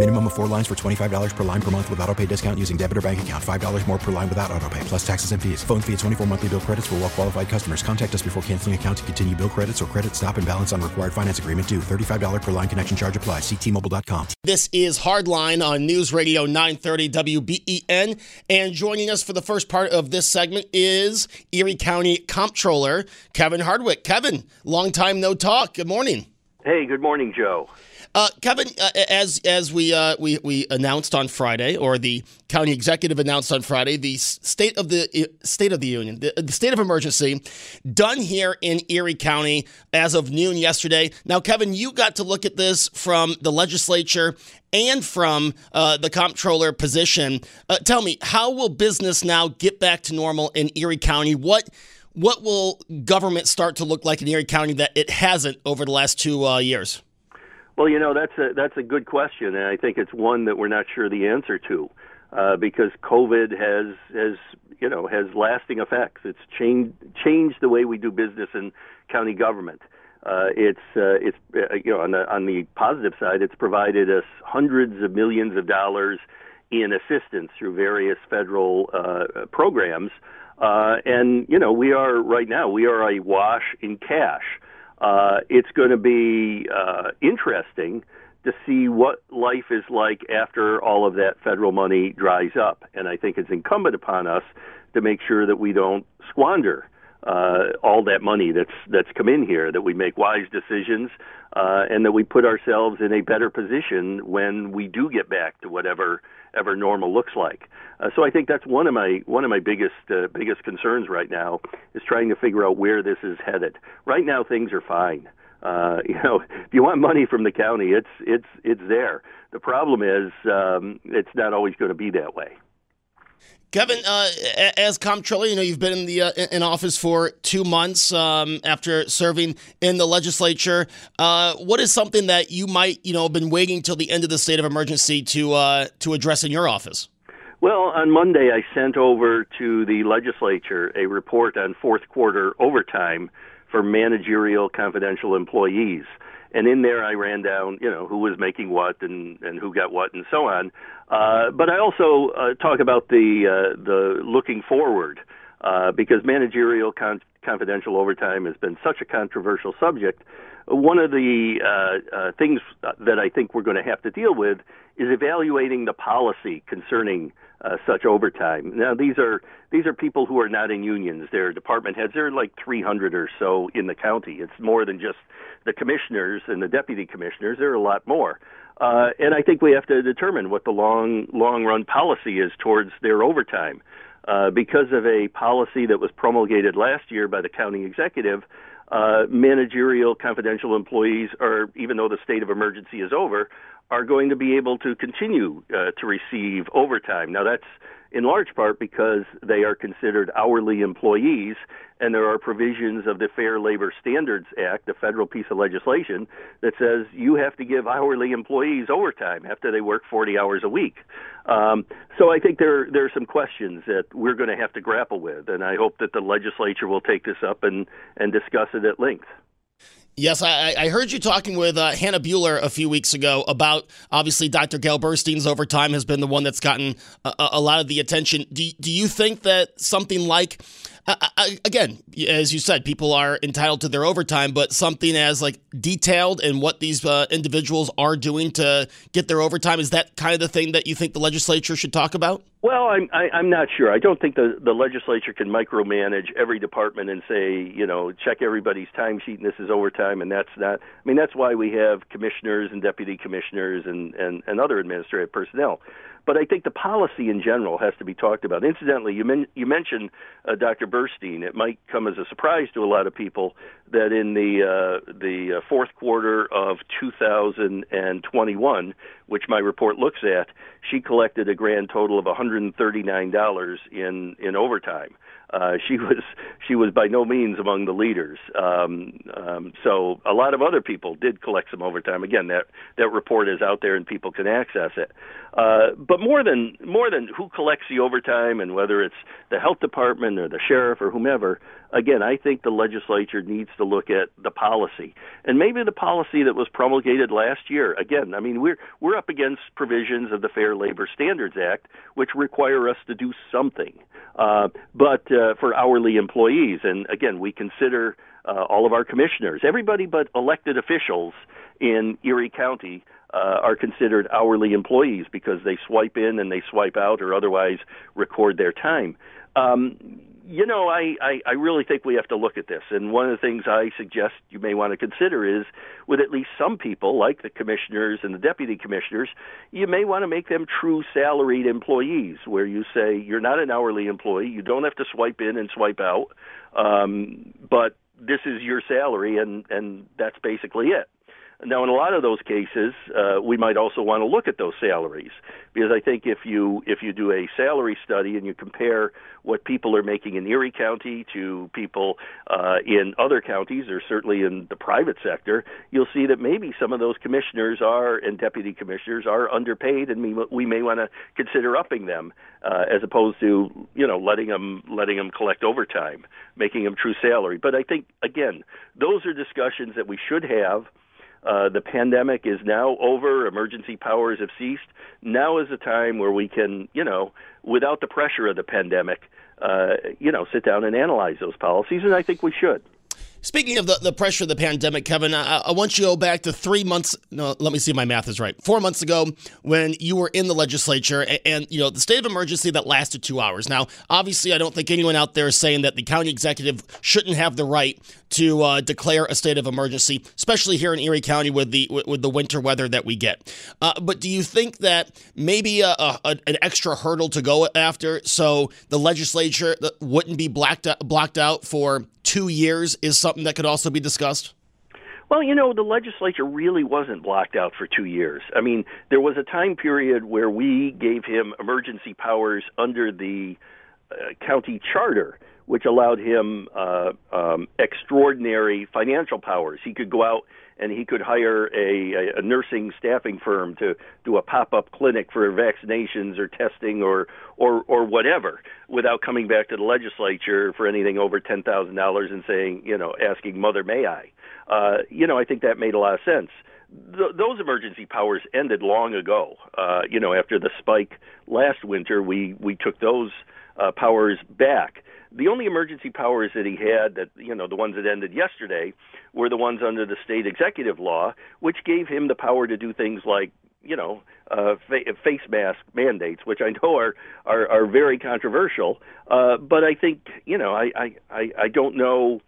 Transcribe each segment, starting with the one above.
Minimum of four lines for $25 per line per month with auto pay discount using debit or bank account. $5 more per line without auto pay, plus taxes and fees. Phone fee at 24 monthly bill credits for well qualified customers. Contact us before canceling account to continue bill credits or credit stop and balance on required finance agreement due. $35 per line connection charge applies. Ctmobile.com. This is Hardline on News Radio 930 WBEN. And joining us for the first part of this segment is Erie County Comptroller Kevin Hardwick. Kevin, long time no talk. Good morning. Hey, good morning, Joe. Uh, Kevin, uh, as as we uh, we we announced on Friday, or the county executive announced on Friday, the state of the uh, state of the union, the, the, state of emergency, done here in Erie County as of noon yesterday. Now, Kevin, you got to look at this from the legislature and from uh, the comptroller position. Uh, tell me, how will business now get back to normal in Erie County? What what will government start to look like in Erie County that it hasn't over the last two years? Well, you know that's a that's a good question, and I think it's one that we're not sure the answer to, uh, because COVID has has you know has lasting effects. It's changed changed the way we do business in county government. Uh, it's uh, it's uh, you know on the on the positive side, it's provided us hundreds of millions of dollars in assistance through various federal uh, programs, uh, and you know we are right now we are a wash in cash uh, it's going to be uh, interesting to see what life is like after all of that federal money dries up. And I think it's incumbent upon us to make sure that we don't squander uh, all that money that's that's come in here, that we make wise decisions, uh, and that we put ourselves in a better position when we do get back to whatever ever normal looks like. Uh, so I think that's one of my one of my biggest uh, biggest concerns right now is trying to figure out where this is headed. Right now things are fine. Uh, you know, if you want money from the county, it's it's it's there. The problem is um, it's not always going to be that way. Kevin, uh, as comptroller, you know you've been in the uh, in office for two months um, after serving in the legislature. Uh, what is something that you might you know been waiting till the end of the state of emergency to uh, to address in your office? Well, on Monday, I sent over to the legislature a report on fourth quarter overtime for managerial confidential employees and in there I ran down, you know, who was making what and and who got what and so on. Uh, but I also uh, talk about the uh, the looking forward uh, because managerial con- confidential overtime has been such a controversial subject. One of the uh, uh, things that I think we're going to have to deal with is evaluating the policy concerning uh, such overtime. Now these are these are people who are not in unions. They're department heads. There are like 300 or so in the county. It's more than just the commissioners and the deputy commissioners. There are a lot more. Uh, and I think we have to determine what the long long run policy is towards their overtime. Uh, because of a policy that was promulgated last year by the county executive, uh, managerial confidential employees are, even though the state of emergency is over, are going to be able to continue uh, to receive overtime. Now, that's in large part because they are considered hourly employees, and there are provisions of the Fair Labor Standards Act, a federal piece of legislation, that says you have to give hourly employees overtime after they work 40 hours a week. Um, so I think there there are some questions that we're going to have to grapple with, and I hope that the legislature will take this up and and discuss it at length. Yes, I, I, heard you talking with uh, Hannah Buehler a few weeks ago about obviously Dr. Gale Burstein's overtime has been the one that's gotten a, a lot of the attention. Do, do you think that something like I, I, again, as you said, people are entitled to their overtime, but something as like detailed and what these uh, individuals are doing to get their overtime is that kind of the thing that you think the legislature should talk about? Well, I'm I, I'm not sure. I don't think the the legislature can micromanage every department and say, you know, check everybody's timesheet and this is overtime and that's not. I mean, that's why we have commissioners and deputy commissioners and and and other administrative personnel. But I think the policy in general has to be talked about. Incidentally, you, men- you mentioned uh, Dr. Burstein. It might come as a surprise to a lot of people that in the uh, the uh, fourth quarter of 2021, which my report looks at, she collected a grand total of $139 in in overtime. Uh, she was she was by no means among the leaders. Um, um, so a lot of other people did collect some overtime. Again, that that report is out there and people can access it. Uh, but more than more than who collects the overtime and whether it's the health department or the sheriff or whomever, again, I think the legislature needs to look at the policy and maybe the policy that was promulgated last year. Again, I mean we're we're up against provisions of the Fair Labor Standards Act which require us to do something. Uh, but uh, for hourly employees, and again, we consider uh, all of our commissioners, everybody but elected officials in Erie County uh, are considered hourly employees because they swipe in and they swipe out or otherwise record their time. Um, you know, I, I, I really think we have to look at this. And one of the things I suggest you may want to consider is with at least some people, like the commissioners and the deputy commissioners, you may want to make them true salaried employees, where you say you're not an hourly employee, you don't have to swipe in and swipe out, um, but this is your salary, and, and that's basically it. Now, in a lot of those cases, uh, we might also want to look at those salaries because I think if you if you do a salary study and you compare what people are making in Erie County to people uh, in other counties or certainly in the private sector, you'll see that maybe some of those commissioners are and deputy commissioners are underpaid, and we, we may want to consider upping them uh, as opposed to you know letting them letting them collect overtime, making them true salary. But I think again, those are discussions that we should have uh, the pandemic is now over. Emergency powers have ceased. Now is the time where we can, you know, without the pressure of the pandemic, uh, you know, sit down and analyze those policies, and I think we should. Speaking of the, the pressure of the pandemic, Kevin, I, I, want you to go back to three months. No, let me see if my math is right. Four months ago, when you were in the legislature, and, and, you know the state of emergency that lasted two hours. Now, obviously, I don't think anyone out there is saying that the county executive shouldn't have the right to uh, declare a state of emergency, especially here in Erie County with the with the winter weather that we get. Uh, but do you think that maybe a, a, an extra hurdle to go after, so the legislature wouldn't be blacked blocked out for two years, is something that could also be discussed? Well, you know, the legislature really wasn't blocked out for two years. I mean, there was a time period where we gave him emergency powers under the uh, county charter which allowed him uh, um, extraordinary financial powers. He could go out and he could hire a, a nursing staffing firm to do a pop-up clinic for vaccinations or testing or or or whatever without coming back to the legislature for anything over ten thousand dollars and saying you know asking mother may I uh, you know I think that made a lot of sense. Th- those emergency powers ended long ago. Uh, you know after the spike last winter we we took those uh, powers back the only emergency powers that he had, that you know, the ones that ended yesterday, were the ones under the state executive law, which gave him the power to do things like you know, uh, fa- face mask mandates, which I know are are, are very controversial. Uh, but I think you know, I I I don't know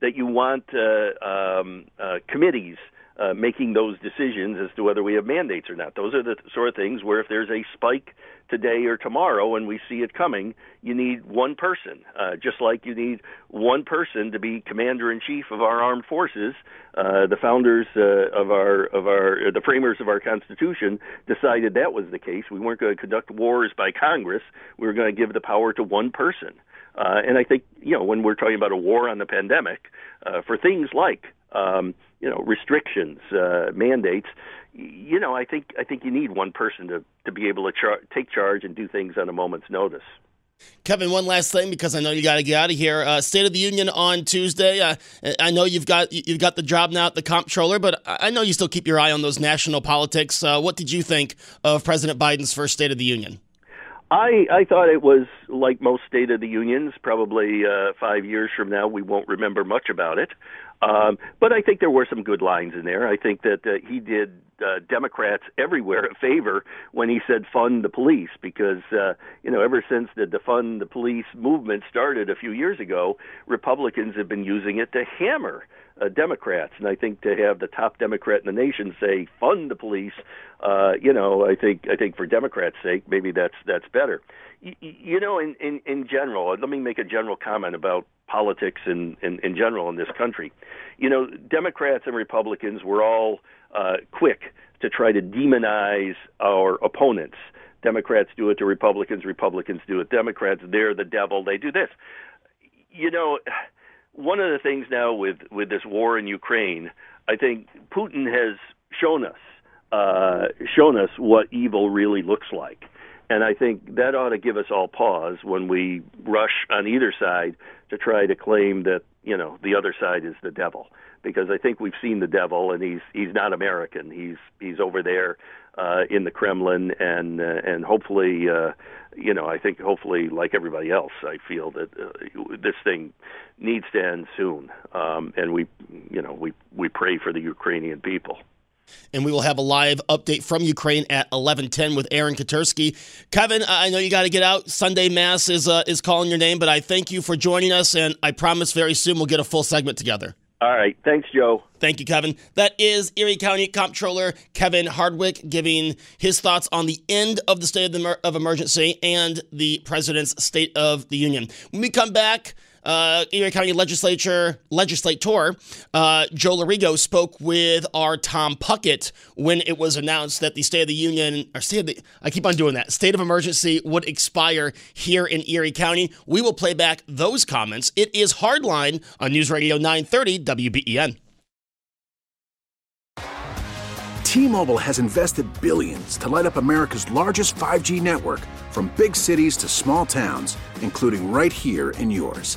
that you want uh, um, uh, committees uh, making those decisions as to whether we have mandates or not. Those are the sort of things where if there's a spike today or tomorrow and we see it coming, you need one person, uh, just like you need one person to be commander in chief of our armed forces. Uh, the founders uh, of our of our the framers of our Constitution decided that was the case. We weren't going to conduct wars by Congress. We were going to give the power to one person. Uh, and I think you know when we're talking about a war on the pandemic, uh, for things like um, you know restrictions, uh, mandates. You know, I think I think you need one person to to be able to char- take charge and do things on a moment's notice. Kevin, one last thing because I know you got to get out of here. Uh, State of the Union on Tuesday. Uh, I know you've got you've got the job now at the comptroller, but I know you still keep your eye on those national politics. Uh, what did you think of President Biden's first State of the Union? I I thought it was like most State of the Unions. Probably uh, five years from now, we won't remember much about it. Um, but I think there were some good lines in there. I think that uh, he did uh, Democrats everywhere a favor when he said fund the police because uh, you know ever since the defund the police movement started a few years ago, Republicans have been using it to hammer uh, Democrats, and I think to have the top Democrat in the nation say fund the police, uh, you know, I think I think for Democrats' sake, maybe that's that's better. You, you know, in, in in general, let me make a general comment about politics in, in in general in this country. You know, Democrats and Republicans were all uh, quick to try to demonize our opponents. Democrats do it to Republicans, Republicans do it. Democrats, they're the devil. They do this. You know one of the things now with with this war in Ukraine, I think Putin has shown us uh, shown us what evil really looks like, and I think that ought to give us all pause when we rush on either side to try to claim that you know the other side is the devil, because I think we've seen the devil, and he's he's not American. He's he's over there uh, in the Kremlin, and uh, and hopefully, uh, you know, I think hopefully, like everybody else, I feel that uh, this thing needs to end soon, um, and we, you know, we we pray for the Ukrainian people. And we will have a live update from Ukraine at 11:10 with Aaron Katersky. Kevin, I know you got to get out. Sunday Mass is uh, is calling your name, but I thank you for joining us, and I promise very soon we'll get a full segment together. All right. Thanks, Joe. Thank you, Kevin. That is Erie County Comptroller Kevin Hardwick giving his thoughts on the end of the state of, the, of emergency and the president's State of the Union. When we come back, uh, Erie County Legislature legislator uh, Joe Lorigo spoke with our Tom Puckett when it was announced that the State of the Union or State of the I keep on doing that state of emergency would expire here in Erie County. We will play back those comments. It is Hardline on News Radio 930 WBEN. T-Mobile has invested billions to light up America's largest 5G network, from big cities to small towns, including right here in yours.